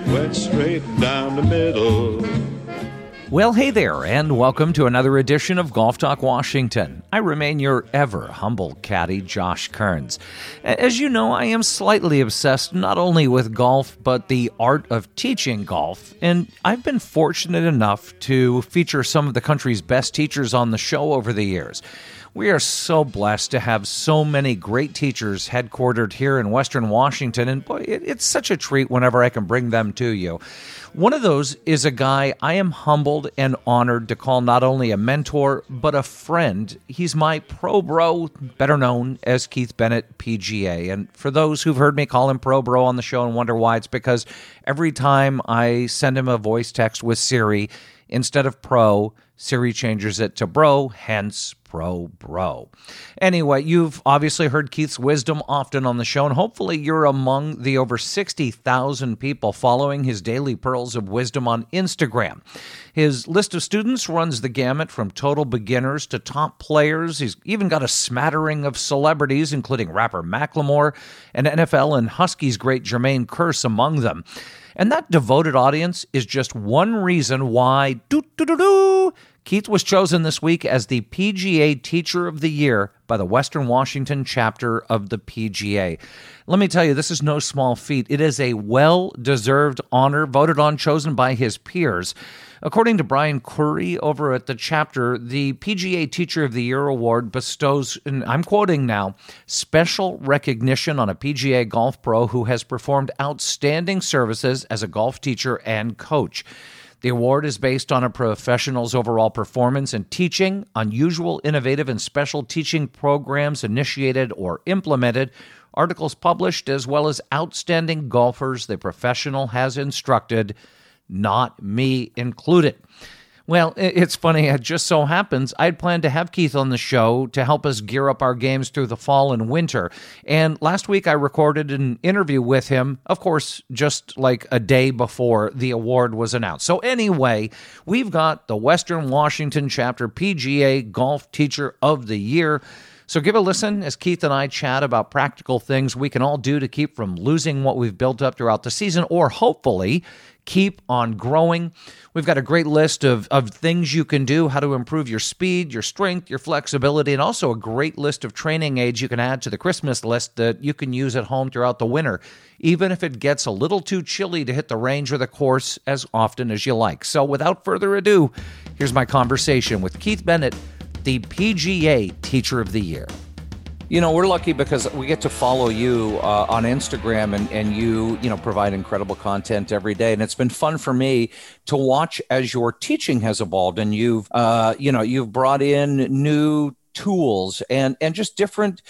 it went straight down the middle. Well, hey there, and welcome to another edition of Golf Talk Washington. I remain your ever humble caddy, Josh Kearns. As you know, I am slightly obsessed not only with golf, but the art of teaching golf, and I've been fortunate enough to feature some of the country's best teachers on the show over the years. We are so blessed to have so many great teachers headquartered here in Western Washington, and boy, it, it's such a treat whenever I can bring them to you. One of those is a guy I am humbled and honored to call not only a mentor, but a friend. He's my pro bro, better known as Keith Bennett, PGA. And for those who've heard me call him pro bro on the show and wonder why, it's because every time I send him a voice text with Siri, instead of pro, Siri changes it to bro, hence pro bro. Anyway, you've obviously heard Keith's wisdom often on the show, and hopefully you're among the over 60,000 people following his daily pearls of wisdom on Instagram. His list of students runs the gamut from total beginners to top players. He's even got a smattering of celebrities, including rapper Macklemore and NFL and Huskies great Jermaine Kearse among them. And that devoted audience is just one reason why doo, doo, doo, doo, Keith was chosen this week as the PGA Teacher of the Year by the Western Washington chapter of the PGA. Let me tell you, this is no small feat. It is a well deserved honor, voted on, chosen by his peers. According to Brian Curry over at the chapter, the PGA Teacher of the Year award bestows, and I'm quoting now, special recognition on a PGA golf pro who has performed outstanding services as a golf teacher and coach. The award is based on a professional's overall performance in teaching, unusual, innovative, and special teaching programs initiated or implemented, articles published, as well as outstanding golfers the professional has instructed, not me included. Well, it's funny. It just so happens I'd planned to have Keith on the show to help us gear up our games through the fall and winter. And last week I recorded an interview with him, of course, just like a day before the award was announced. So, anyway, we've got the Western Washington Chapter PGA Golf Teacher of the Year. So give a listen as Keith and I chat about practical things we can all do to keep from losing what we've built up throughout the season, or hopefully keep on growing. We've got a great list of, of things you can do, how to improve your speed, your strength, your flexibility, and also a great list of training aids you can add to the Christmas list that you can use at home throughout the winter, even if it gets a little too chilly to hit the range or the course as often as you like. So, without further ado, here's my conversation with Keith Bennett, the PGA Teacher of the Year. You know, we're lucky because we get to follow you uh, on Instagram and, and you, you know, provide incredible content every day. And it's been fun for me to watch as your teaching has evolved and you've, uh, you know, you've brought in new tools and, and just different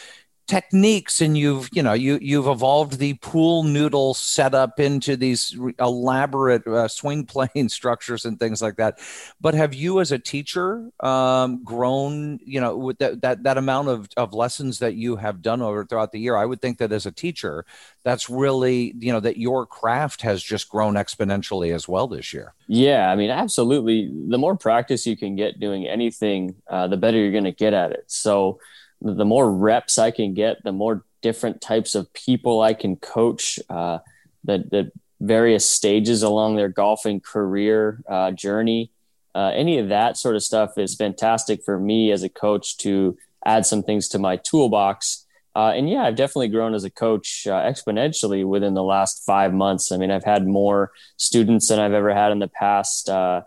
techniques and you've you know you you've evolved the pool noodle setup into these elaborate uh, swing plane structures and things like that. But have you as a teacher um, grown you know with that, that that amount of, of lessons that you have done over throughout the year? I would think that as a teacher that's really you know that your craft has just grown exponentially as well this year. Yeah i mean absolutely. The more practice you can get doing anything uh, the better you're going to get at it. So the more reps I can get, the more different types of people I can coach, uh, the, the various stages along their golfing career uh, journey. Uh, any of that sort of stuff is fantastic for me as a coach to add some things to my toolbox. Uh, and yeah, I've definitely grown as a coach uh, exponentially within the last five months. I mean, I've had more students than I've ever had in the past. Uh,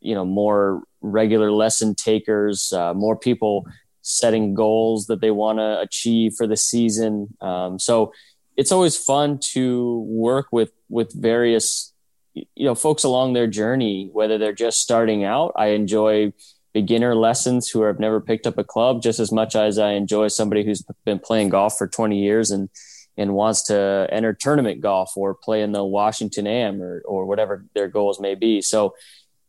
you know, more regular lesson takers, more people setting goals that they want to achieve for the season. Um, so it's always fun to work with with various you know folks along their journey, whether they're just starting out. I enjoy beginner lessons who have never picked up a club just as much as I enjoy somebody who's been playing golf for 20 years and and wants to enter tournament golf or play in the Washington Am or or whatever their goals may be. So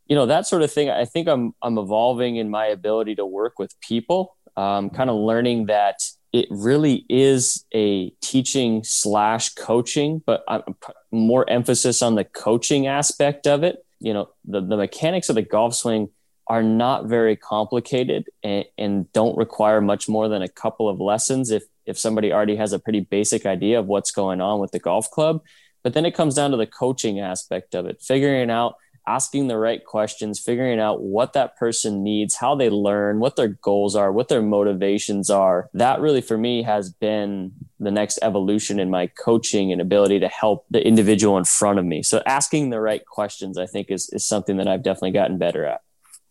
you know that sort of thing i think i'm i'm evolving in my ability to work with people um, kind of learning that it really is a teaching slash coaching, but I'm more emphasis on the coaching aspect of it. You know, the, the mechanics of the golf swing are not very complicated and, and don't require much more than a couple of lessons if if somebody already has a pretty basic idea of what's going on with the golf club but then it comes down to the coaching aspect of it, figuring out asking the right questions, figuring out what that person needs, how they learn, what their goals are, what their motivations are. That really, for me, has been the next evolution in my coaching and ability to help the individual in front of me. So, asking the right questions, I think, is, is something that I've definitely gotten better at.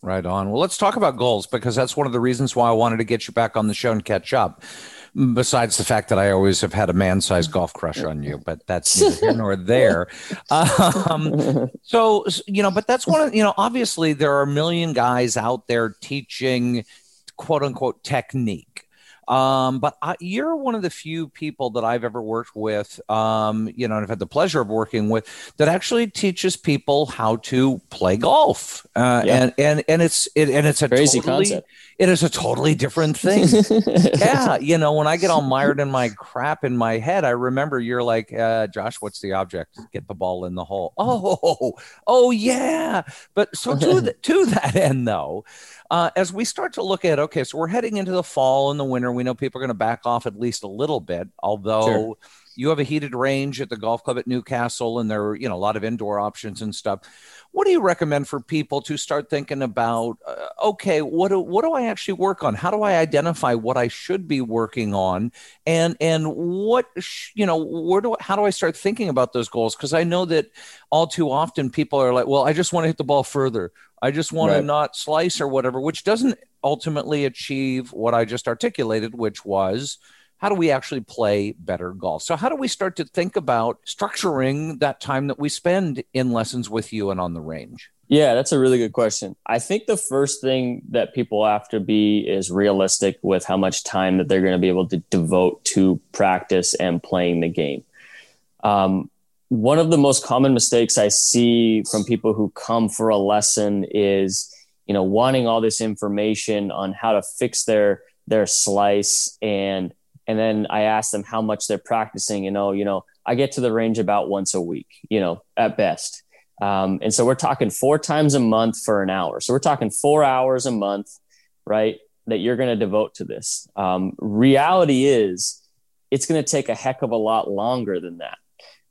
Right on. Well, let's talk about goals because that's one of the reasons why I wanted to get you back on the show and catch up besides the fact that I always have had a man-sized golf crush on you, but that's neither here nor there. Um, so you know, but that's one of you know. Obviously, there are a million guys out there teaching quote unquote technique um, but I, you're one of the few people that I've ever worked with, um, you know, and I've had the pleasure of working with that actually teaches people how to play golf. Uh, yeah. and, and, and it's, it, and it's a crazy totally, concept. It is a totally different thing. yeah. You know, when I get all mired in my crap in my head, I remember you're like, uh, Josh, what's the object? Get the ball in the hole. Oh, oh yeah. But so to, the, to that end though, uh, as we start to look at, okay, so we're heading into the fall and the winter. We know people are going to back off at least a little bit, although. Sure. You have a heated range at the golf club at Newcastle, and there are you know a lot of indoor options and stuff. What do you recommend for people to start thinking about? Uh, okay, what do what do I actually work on? How do I identify what I should be working on, and and what sh- you know where do how do I start thinking about those goals? Because I know that all too often people are like, well, I just want to hit the ball further, I just want right. to not slice or whatever, which doesn't ultimately achieve what I just articulated, which was how do we actually play better golf? So, how do we start to think about structuring that time that we spend in lessons with you and on the range? Yeah, that's a really good question. I think the first thing that people have to be is realistic with how much time that they're going to be able to devote to practice and playing the game. Um, one of the most common mistakes I see from people who come for a lesson is, you know, wanting all this information on how to fix their their slice and and then I ask them how much they're practicing You know, you know, I get to the range about once a week, you know, at best. Um, and so we're talking four times a month for an hour. So we're talking four hours a month, right? That you're going to devote to this. Um, reality is, it's going to take a heck of a lot longer than that.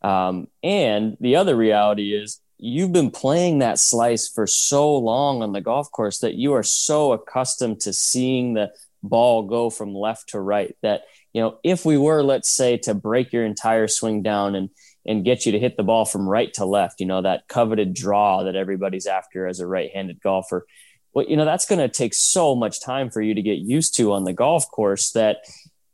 Um, and the other reality is you've been playing that slice for so long on the golf course that you are so accustomed to seeing the ball go from left to right that you know if we were let's say to break your entire swing down and and get you to hit the ball from right to left you know that coveted draw that everybody's after as a right-handed golfer well you know that's going to take so much time for you to get used to on the golf course that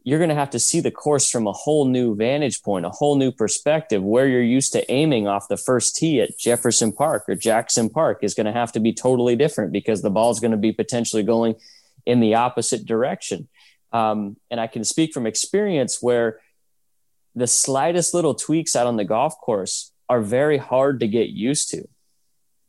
you're going to have to see the course from a whole new vantage point, a whole new perspective. Where you're used to aiming off the first tee at Jefferson Park or Jackson Park is going to have to be totally different because the ball is going to be potentially going in the opposite direction. Um, and I can speak from experience where the slightest little tweaks out on the golf course are very hard to get used to.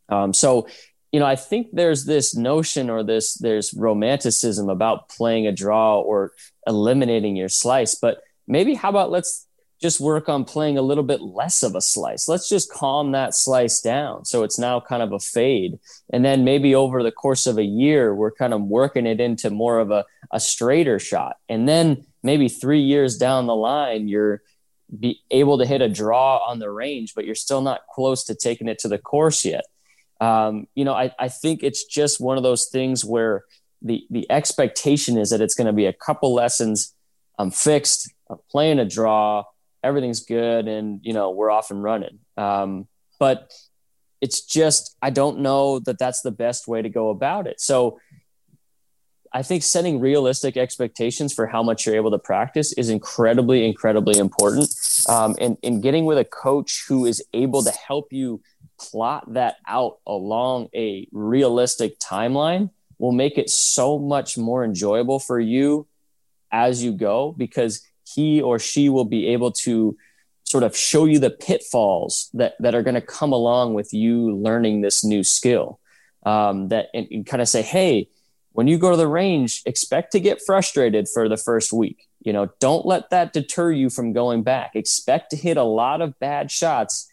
Um, so you know, I think there's this notion or this there's romanticism about playing a draw or eliminating your slice, but maybe how about let's just work on playing a little bit less of a slice. Let's just calm that slice down. So it's now kind of a fade. And then maybe over the course of a year, we're kind of working it into more of a, a straighter shot. And then maybe three years down the line, you're be able to hit a draw on the range, but you're still not close to taking it to the course yet um, you know, I, I think it's just one of those things where the the expectation is that it's going to be a couple lessons. I'm fixed. I'm playing a draw. Everything's good, and you know we're off and running. Um, but it's just I don't know that that's the best way to go about it. So I think setting realistic expectations for how much you're able to practice is incredibly, incredibly important. Um, and, and getting with a coach who is able to help you plot that out along a realistic timeline will make it so much more enjoyable for you as you go because he or she will be able to sort of show you the pitfalls that, that are going to come along with you learning this new skill um, that and, and kind of say hey when you go to the range expect to get frustrated for the first week you know don't let that deter you from going back expect to hit a lot of bad shots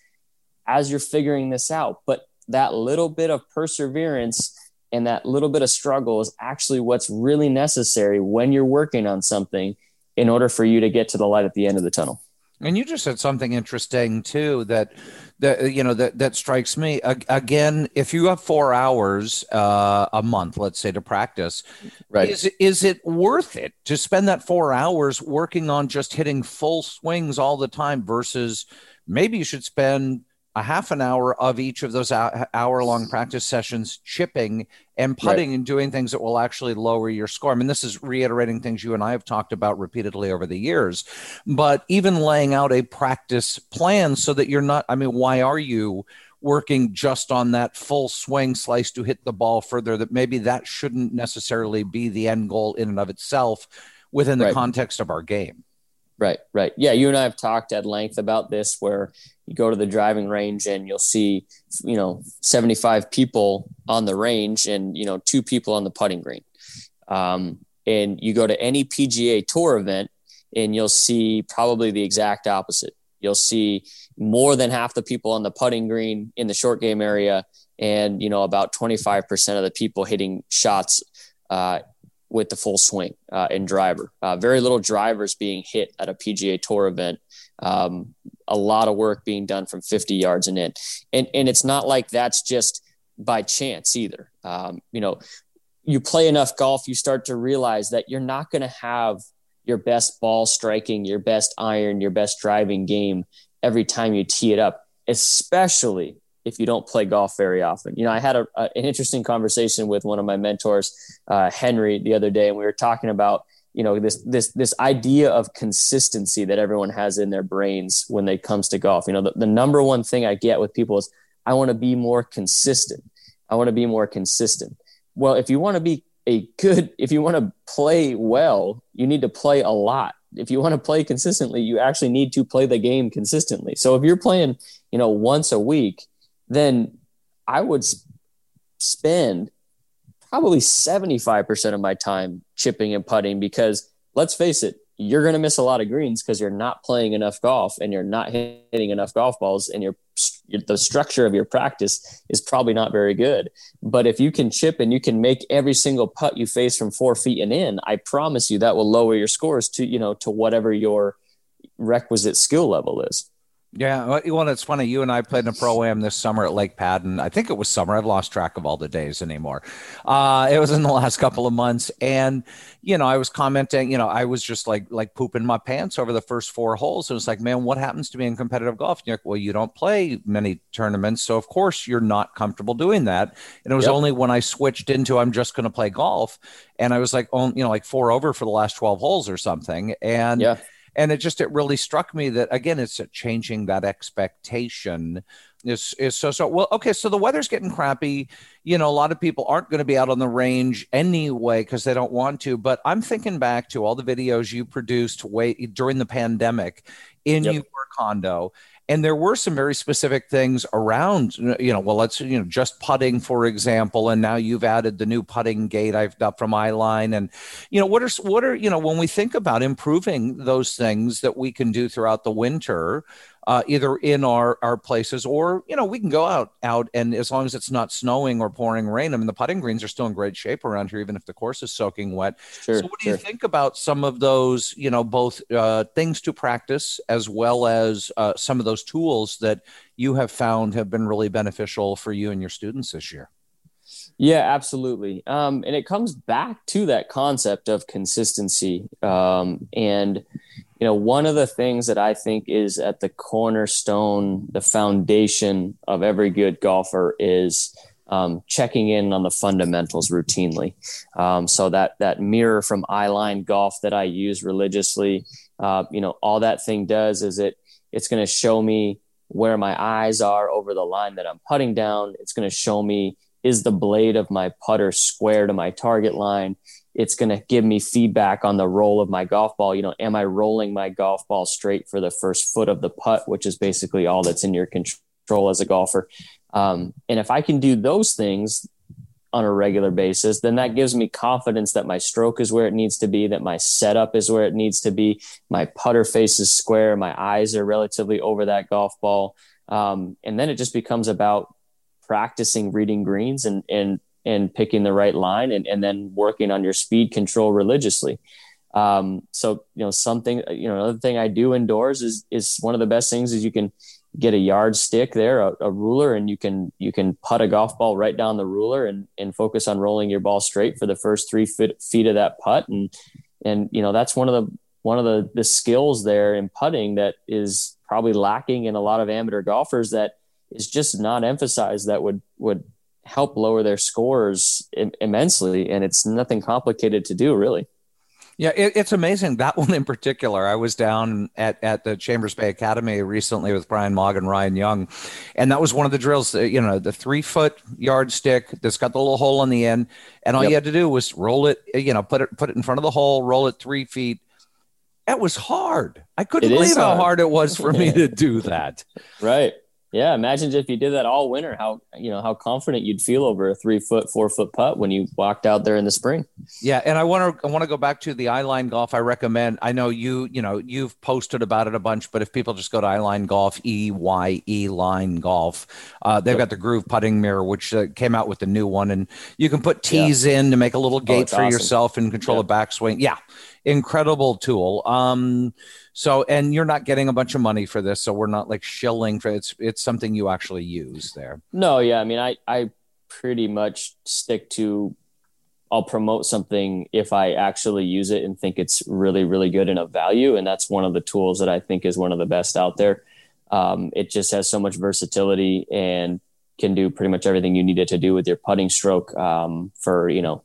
as you're figuring this out. But that little bit of perseverance and that little bit of struggle is actually what's really necessary when you're working on something in order for you to get to the light at the end of the tunnel. And you just said something interesting too that that you know that that strikes me. Again, if you have four hours uh, a month, let's say to practice, right? Is is it worth it to spend that four hours working on just hitting full swings all the time versus maybe you should spend a half an hour of each of those hour long practice sessions chipping and putting right. and doing things that will actually lower your score. I mean, this is reiterating things you and I have talked about repeatedly over the years, but even laying out a practice plan so that you're not, I mean, why are you? working just on that full swing slice to hit the ball further that maybe that shouldn't necessarily be the end goal in and of itself within the right. context of our game Right, right. Yeah, you and I have talked at length about this where you go to the driving range and you'll see, you know, 75 people on the range and, you know, two people on the putting green. Um, and you go to any PGA Tour event and you'll see probably the exact opposite. You'll see more than half the people on the putting green in the short game area and, you know, about 25% of the people hitting shots uh, with the full swing uh, and driver. Uh, very little drivers being hit at a PGA Tour event. Um, a lot of work being done from 50 yards and in. And, and it's not like that's just by chance either. Um, you know, you play enough golf, you start to realize that you're not going to have your best ball striking, your best iron, your best driving game every time you tee it up, especially if you don't play golf very often. You know, I had a, a, an interesting conversation with one of my mentors, uh, Henry, the other day, and we were talking about you know this this this idea of consistency that everyone has in their brains when it comes to golf. You know, the, the number one thing I get with people is I want to be more consistent. I want to be more consistent. Well, if you want to be a good, if you want to play well, you need to play a lot. If you want to play consistently, you actually need to play the game consistently. So if you're playing, you know, once a week, then I would spend probably 75% of my time chipping and putting because let's face it, you're going to miss a lot of greens because you're not playing enough golf and you're not hitting enough golf balls and your the structure of your practice is probably not very good. But if you can chip and you can make every single putt you face from four feet and in, I promise you that will lower your scores to you know to whatever your requisite skill level is. Yeah, well, it's funny. You and I played in a pro am this summer at Lake Padden. I think it was summer. I've lost track of all the days anymore. Uh, it was in the last couple of months, and you know, I was commenting. You know, I was just like like pooping my pants over the first four holes. It was like, man, what happens to me in competitive golf? And you're like, well, you don't play many tournaments, so of course you're not comfortable doing that. And it was yep. only when I switched into I'm just going to play golf, and I was like, oh, you know, like four over for the last twelve holes or something, and. Yeah and it just it really struck me that again it's changing that expectation. Is is so so well okay so the weather's getting crappy. You know a lot of people aren't going to be out on the range anyway because they don't want to. But i'm thinking back to all the videos you produced way during the pandemic in yep. your condo and there were some very specific things around you know well let's you know just putting for example and now you've added the new putting gate i've got from eyeline. And you know what are what are you know when we think about improving those things that we can do throughout the winter uh, either in our our places or you know we can go out out and as long as it's not snowing or pouring rain. I mean the putting greens are still in great shape around here, even if the course is soaking wet. Sure, so what do you think about some of those you know both uh, things to practice as well as uh, some of those tools that you have found have been really beneficial for you and your students this year? Yeah, absolutely. Um, and it comes back to that concept of consistency. Um, and you know, one of the things that I think is at the cornerstone, the foundation of every good golfer is um, checking in on the fundamentals routinely. Um, so that that mirror from Eyeline Golf that I use religiously, uh, you know, all that thing does is it it's going to show me where my eyes are over the line that I'm putting down. It's going to show me is the blade of my putter square to my target line it's going to give me feedback on the roll of my golf ball. You know, am I rolling my golf ball straight for the first foot of the putt, which is basically all that's in your control as a golfer. Um, and if I can do those things on a regular basis, then that gives me confidence that my stroke is where it needs to be, that my setup is where it needs to be, my putter face is square, my eyes are relatively over that golf ball. Um, and then it just becomes about practicing reading greens and, and and picking the right line and, and then working on your speed control religiously. Um, so you know something you know another thing I do indoors is is one of the best things is you can get a yardstick there, a, a, ruler, and you can you can put a golf ball right down the ruler and and focus on rolling your ball straight for the first three feet, feet of that putt, and and you know that's one of the one of the the skills there in putting that is probably lacking in a lot of amateur golfers that is just not emphasized that would would help lower their scores Im- immensely, and it's nothing complicated to do really. Yeah, it, it's amazing that one in particular. I was down at, at the Chambers Bay Academy recently with Brian Mogg and Ryan Young, and that was one of the drills. Uh, you know, the three foot yardstick that's got the little hole on the end, and all yep. you had to do was roll it. Uh, you know, put it put it in front of the hole, roll it three feet. That was hard. I couldn't believe hard. how hard it was for me to do that. Right. Yeah, imagine if you did that all winter, how you know how confident you'd feel over a three foot, four foot putt when you walked out there in the spring. Yeah, and I want to I want to go back to the Eyeline Golf. I recommend. I know you you know you've posted about it a bunch, but if people just go to Eyeline Golf, E Y E Line Golf, uh, they've got the Groove putting mirror, which uh, came out with the new one, and you can put tees yeah. in to make a little oh, gate oh, for awesome. yourself and control a backswing. Yeah, incredible tool. Um, so, and you're not getting a bunch of money for this, so we're not like shilling for it's. It's something you actually use there. No, yeah, I mean, I I pretty much stick to. I'll promote something if I actually use it and think it's really, really good and of value, and that's one of the tools that I think is one of the best out there. Um, it just has so much versatility and can do pretty much everything you need it to do with your putting stroke um, for you know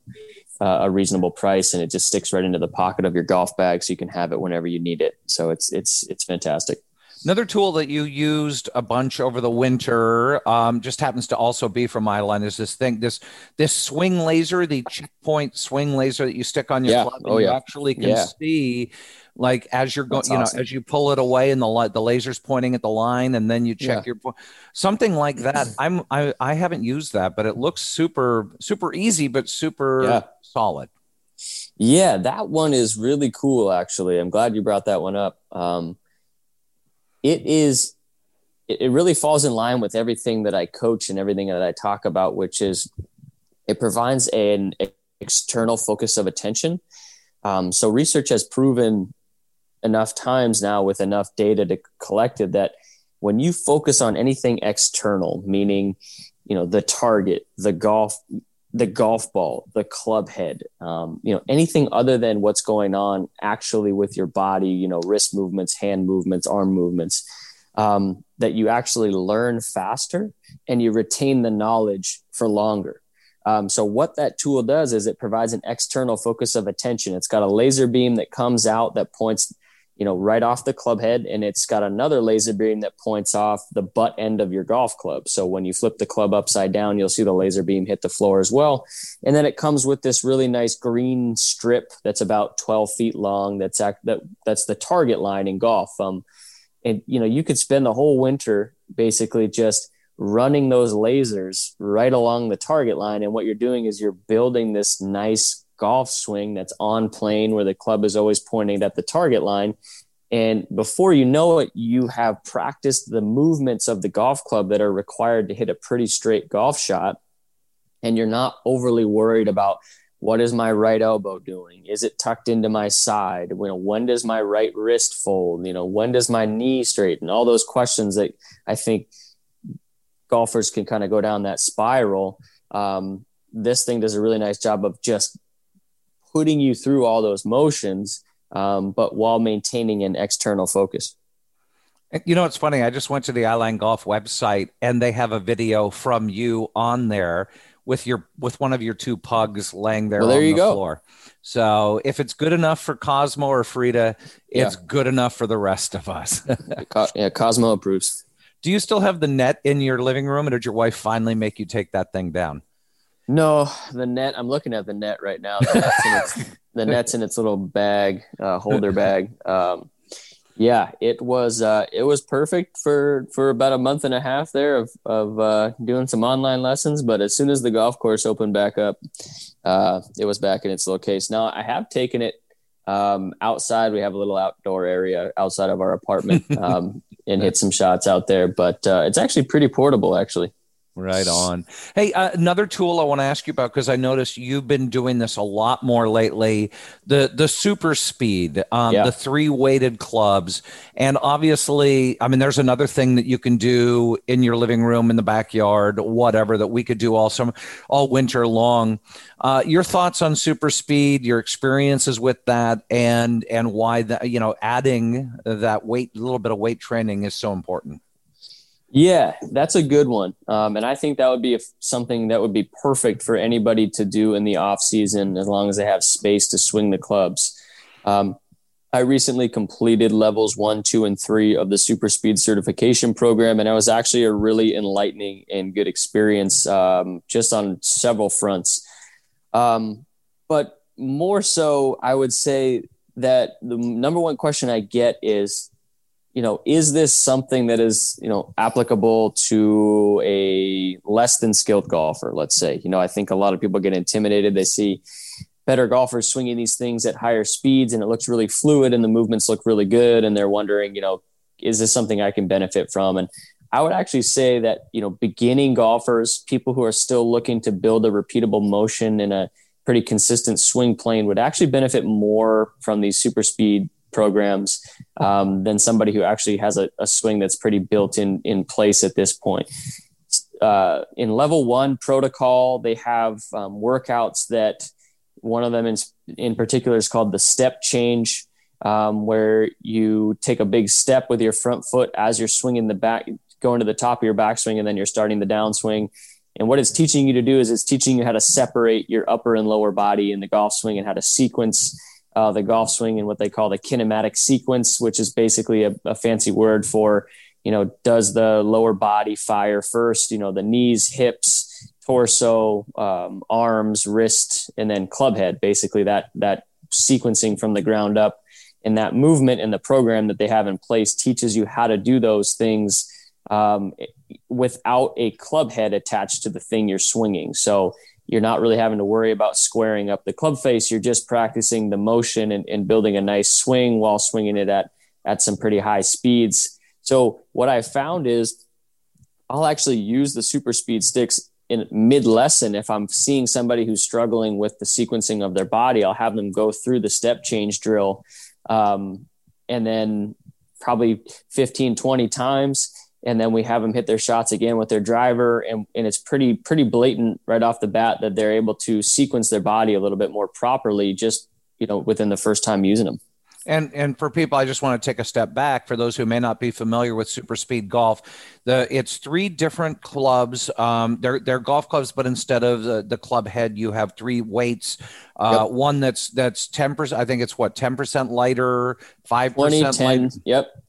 uh, a reasonable price, and it just sticks right into the pocket of your golf bag, so you can have it whenever you need it. So it's it's it's fantastic. Another tool that you used a bunch over the winter um, just happens to also be from Eyeline is this thing, this this swing laser, the checkpoint swing laser that you stick on your yeah. club. Oh, you yeah. actually can yeah. see like as you're going, you know, as you pull it away and the the laser's pointing at the line, and then you check yeah. your something like that. I'm I I haven't used that, but it looks super super easy, but super yeah. solid. Yeah, that one is really cool. Actually, I'm glad you brought that one up. Um, it is it really falls in line with everything that I coach and everything that I talk about, which is it provides an external focus of attention. Um, so research has proven enough times now with enough data to collected that when you focus on anything external, meaning, you know, the target, the golf, the golf ball, the club head, um, you know, anything other than what's going on actually with your body, you know, wrist movements, hand movements, arm movements, um, that you actually learn faster and you retain the knowledge for longer. Um, so what that tool does is it provides an external focus of attention. It's got a laser beam that comes out that points you know, right off the club head, and it's got another laser beam that points off the butt end of your golf club. So when you flip the club upside down, you'll see the laser beam hit the floor as well. And then it comes with this really nice green strip that's about 12 feet long. That's act, that that's the target line in golf. Um, and you know, you could spend the whole winter basically just running those lasers right along the target line. And what you're doing is you're building this nice golf swing that's on plane where the club is always pointing at the target line. And before you know it, you have practiced the movements of the golf club that are required to hit a pretty straight golf shot. And you're not overly worried about what is my right elbow doing? Is it tucked into my side? You know, when does my right wrist fold? You know, when does my knee straighten? All those questions that I think golfers can kind of go down that spiral. Um, this thing does a really nice job of just putting you through all those motions, um, but while maintaining an external focus. You know, it's funny. I just went to the Eyeline Golf website and they have a video from you on there with your with one of your two pugs laying there, well, there on you the go. floor. So if it's good enough for Cosmo or Frida, it's yeah. good enough for the rest of us. yeah, Cosmo approves. Do you still have the net in your living room, or did your wife finally make you take that thing down? No, the net. I'm looking at the net right now. The net's in its, the net's in its little bag, uh, holder bag. Um, yeah, it was uh, it was perfect for for about a month and a half there of of uh, doing some online lessons. But as soon as the golf course opened back up, uh, it was back in its little case. Now I have taken it um, outside. We have a little outdoor area outside of our apartment, um, and hit some shots out there. But uh, it's actually pretty portable, actually. Right on. Hey, uh, another tool I want to ask you about because I noticed you've been doing this a lot more lately. The the super speed, um, yeah. the three weighted clubs, and obviously, I mean, there's another thing that you can do in your living room, in the backyard, whatever that we could do all summer, all winter long. Uh, your thoughts on super speed, your experiences with that, and and why that you know adding that weight, a little bit of weight training is so important. Yeah, that's a good one. Um, and I think that would be something that would be perfect for anybody to do in the off season as long as they have space to swing the clubs. Um, I recently completed levels one, two, and three of the super speed certification program, and it was actually a really enlightening and good experience um, just on several fronts. Um, but more so, I would say that the number one question I get is you know, is this something that is, you know, applicable to a less than skilled golfer, let's say? You know, I think a lot of people get intimidated. They see better golfers swinging these things at higher speeds and it looks really fluid and the movements look really good. And they're wondering, you know, is this something I can benefit from? And I would actually say that, you know, beginning golfers, people who are still looking to build a repeatable motion in a pretty consistent swing plane would actually benefit more from these super speed programs um, than somebody who actually has a, a, swing that's pretty built in in place at this point. Uh, in level one protocol, they have um, workouts that one of them in, in particular is called the step change, um, where you take a big step with your front foot as you're swinging the back, going to the top of your backswing, and then you're starting the downswing. And what it's teaching you to do is it's teaching you how to separate your upper and lower body in the golf swing and how to sequence uh, the golf swing and what they call the kinematic sequence, which is basically a, a, fancy word for, you know, does the lower body fire first? You know, the knees, hips, torso, um, arms, wrist, and then club head. Basically, that that sequencing from the ground up, and that movement in the program that they have in place teaches you how to do those things um, without a club head attached to the thing you're swinging. So you're not really having to worry about squaring up the club face. You're just practicing the motion and, and building a nice swing while swinging it at, at some pretty high speeds. So what I found is I'll actually use the super speed sticks in mid lesson. If I'm seeing somebody who's struggling with the sequencing of their body, I'll have them go through the step change drill. Um, and then probably 15, 20 times and then we have them hit their shots again with their driver and, and it's pretty pretty blatant right off the bat that they're able to sequence their body a little bit more properly just you know within the first time using them and and for people i just want to take a step back for those who may not be familiar with super speed golf the it's three different clubs um, they're they're golf clubs but instead of the, the club head you have three weights uh, yep. one that's that's 10% i think it's what 10% lighter 5% 20, 10, lighter. yep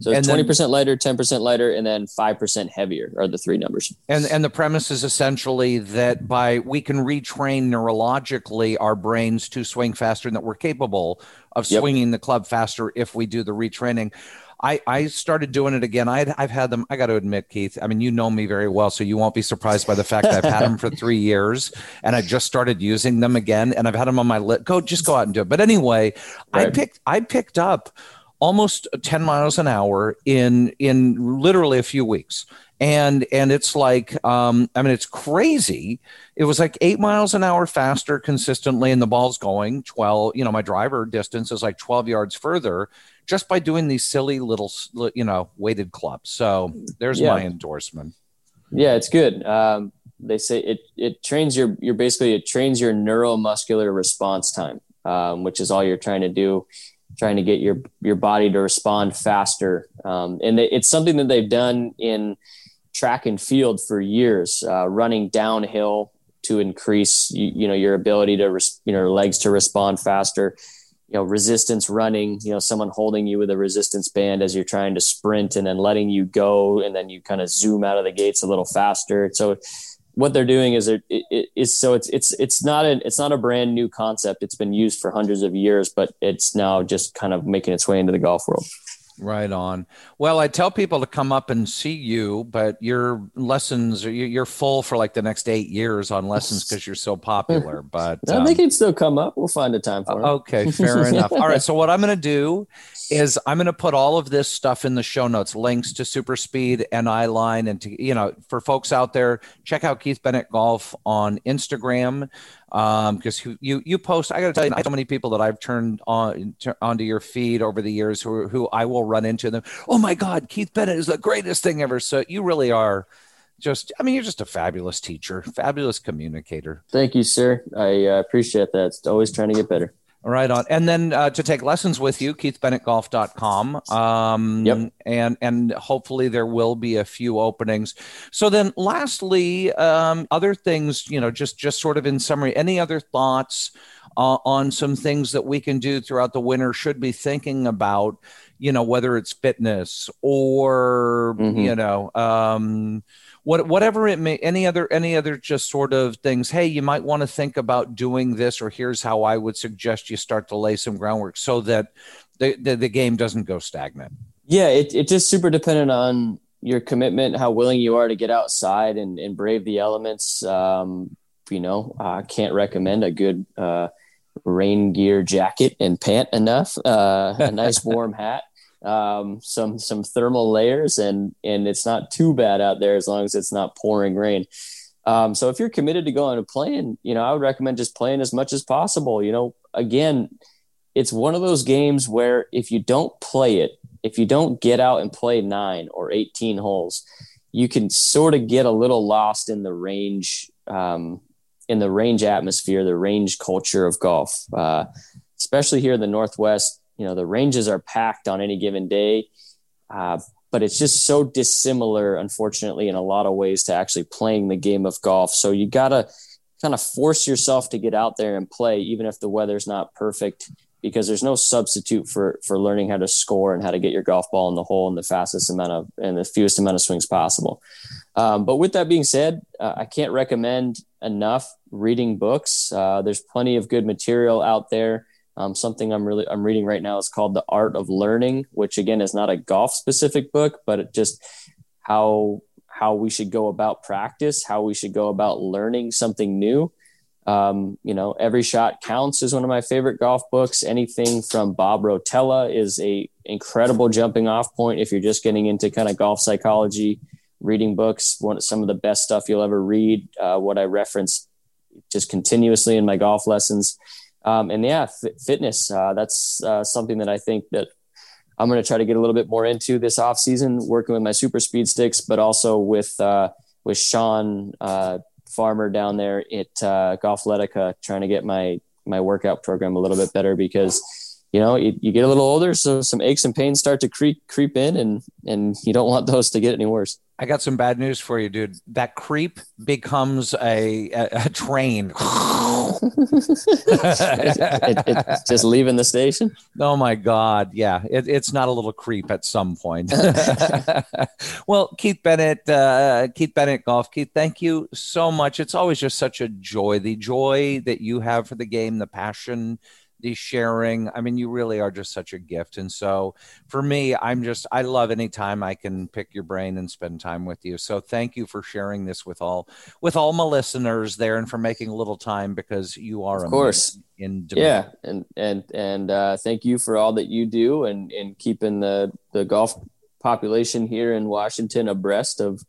so and 20% lighter, 10% lighter, and then 5% heavier are the three numbers. And and the premise is essentially that by we can retrain neurologically our brains to swing faster and that we're capable of yep. swinging the club faster if we do the retraining. I, I started doing it again. I have had them. I got to admit, Keith. I mean, you know me very well, so you won't be surprised by the fact that I've had them for three years, and I just started using them again. And I've had them on my list. Go, just go out and do it. But anyway, right. I picked. I picked up almost 10 miles an hour in in literally a few weeks. And and it's like um, i mean it's crazy. It was like eight miles an hour faster consistently and the ball's going 12 you know my driver distance is like 12 yards further just by doing these silly little you know weighted clubs. So there's yeah. my endorsement. Yeah it's good. Um, they say it it trains your you're basically it trains your neuromuscular response time um, which is all you're trying to do trying to get your your body to respond faster. Um, and it's something that they've done in track and field for years, uh, running downhill to increase you, you, know your ability to res- you know legs to respond faster. You know resistance running. You know someone holding you with a resistance band as you're trying to sprint and then letting you go, and then you kind of zoom out of the gates a little faster. So what they're doing is it, it is so it's it's it's not a it's not a brand new concept. It's been used for hundreds of years, but it's now just kind of making its way into the golf world. Right on. Well, I tell people to come up and see you, but your lessons you're full for like the next eight years on lessons because you're so popular. But no, um, they can still come up. We'll find a time for it. Okay, fair enough. All right. So what I'm going to do is I'm going to put all of this stuff in the show notes, links to Super Speed and Eyeline, and to you know for folks out there, check out Keith Bennett Golf on Instagram because um, you you post. I got to tell you, so many people that I've turned on onto your feed over the years who who I will run into them. Oh my God, Keith Bennett is the greatest thing ever. So you really are just i mean you're just a fabulous teacher fabulous communicator thank you sir i uh, appreciate that it's always trying to get better Right on. And then uh, to take lessons with you, keithbennettgolf.com. Um, yep. And, and hopefully there will be a few openings. So then lastly, um, other things, you know, just, just sort of in summary, any other thoughts uh, on some things that we can do throughout the winter should be thinking about, you know, whether it's fitness or, mm-hmm. you know, um, what whatever it may any other any other just sort of things hey you might want to think about doing this or here's how i would suggest you start to lay some groundwork so that the the, the game doesn't go stagnant. Yeah it, it's just super dependent on your commitment how willing you are to get outside and, and brave the elements. Um, you know i can't recommend a good uh, rain gear jacket and pant enough uh, a nice warm hat um, some some thermal layers, and and it's not too bad out there as long as it's not pouring rain. Um, so if you're committed to going to playing, you know, I would recommend just playing as much as possible. You know, again, it's one of those games where if you don't play it, if you don't get out and play nine or 18 holes, you can sort of get a little lost in the range, um, in the range atmosphere, the range culture of golf, uh, especially here in the Northwest you know the ranges are packed on any given day uh, but it's just so dissimilar unfortunately in a lot of ways to actually playing the game of golf. So you gotta kind of force yourself to get out there and play even if the weather's not perfect because there's no substitute for for learning how to score and how to get your golf ball in the hole in the fastest amount of and the fewest amount of swings possible. Um, but with that being said uh, i can't recommend enough reading books. Uh, there's plenty of good material out there um, something I'm really I'm reading right now is called The Art of Learning, which again is not a golf specific book, but it just how how we should go about practice, how we should go about learning something new. Um, you know, every shot counts is one of my favorite golf books. Anything from Bob Rotella is a incredible jumping off point if you're just getting into kind of golf psychology. Reading books, one some of the best stuff you'll ever read. Uh, what I reference just continuously in my golf lessons um, and yeah, fitness. Uh, that's uh, something that I think that I'm going to try to get a little bit more into this off season, working with my super speed sticks, but also with uh, with Sean uh, Farmer down there at uh, Golfletica, trying to get my my workout program a little bit better because you know you, you, get a little older, so some aches and pains start to creep creep in, and and you don't want those to get any worse. I got some bad news for you, dude. That creep becomes a, a, a train. it, it, it's just leaving the station. Oh my God. Yeah. It, it's not a little creep at some point. well, Keith Bennett, uh, Keith Bennett Golf. Keith, thank you so much. It's always just such a joy. The joy that you have for the game, the passion the sharing. I mean, you really are just such a gift. And so for me, I'm just, I love anytime I can pick your brain and spend time with you. So thank you for sharing this with all, with all my listeners there and for making a little time because you are, of course, in demand. yeah. And, and, and, uh, thank you for all that you do and, and keeping the, the golf population here in Washington abreast of,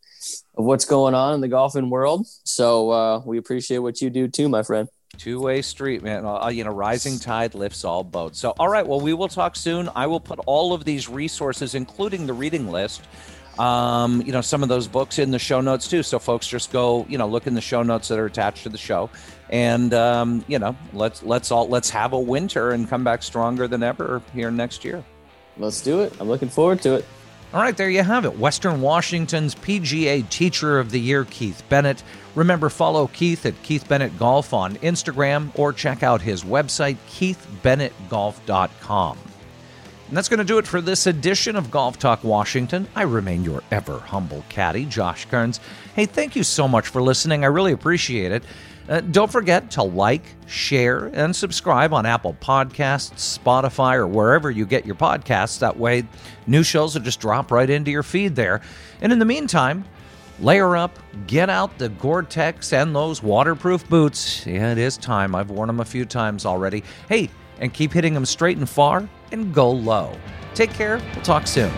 of what's going on in the golfing world. So, uh, we appreciate what you do too, my friend. Two way street, man. Uh, you know, rising tide lifts all boats. So, all right. Well, we will talk soon. I will put all of these resources, including the reading list, um, you know, some of those books in the show notes too. So, folks, just go, you know, look in the show notes that are attached to the show, and um, you know, let's let's all let's have a winter and come back stronger than ever here next year. Let's do it. I'm looking forward to it. All right, there you have it. Western Washington's PGA Teacher of the Year, Keith Bennett. Remember, follow Keith at Keith Bennett Golf on Instagram or check out his website, keithbennettgolf.com. And that's going to do it for this edition of Golf Talk Washington. I remain your ever humble caddy, Josh Kearns. Hey, thank you so much for listening. I really appreciate it. Uh, don't forget to like, share, and subscribe on Apple Podcasts, Spotify, or wherever you get your podcasts. That way, new shows will just drop right into your feed there. And in the meantime, layer up, get out the Gore Tex and those waterproof boots. Yeah, it is time. I've worn them a few times already. Hey, and keep hitting them straight and far and go low. Take care. We'll talk soon.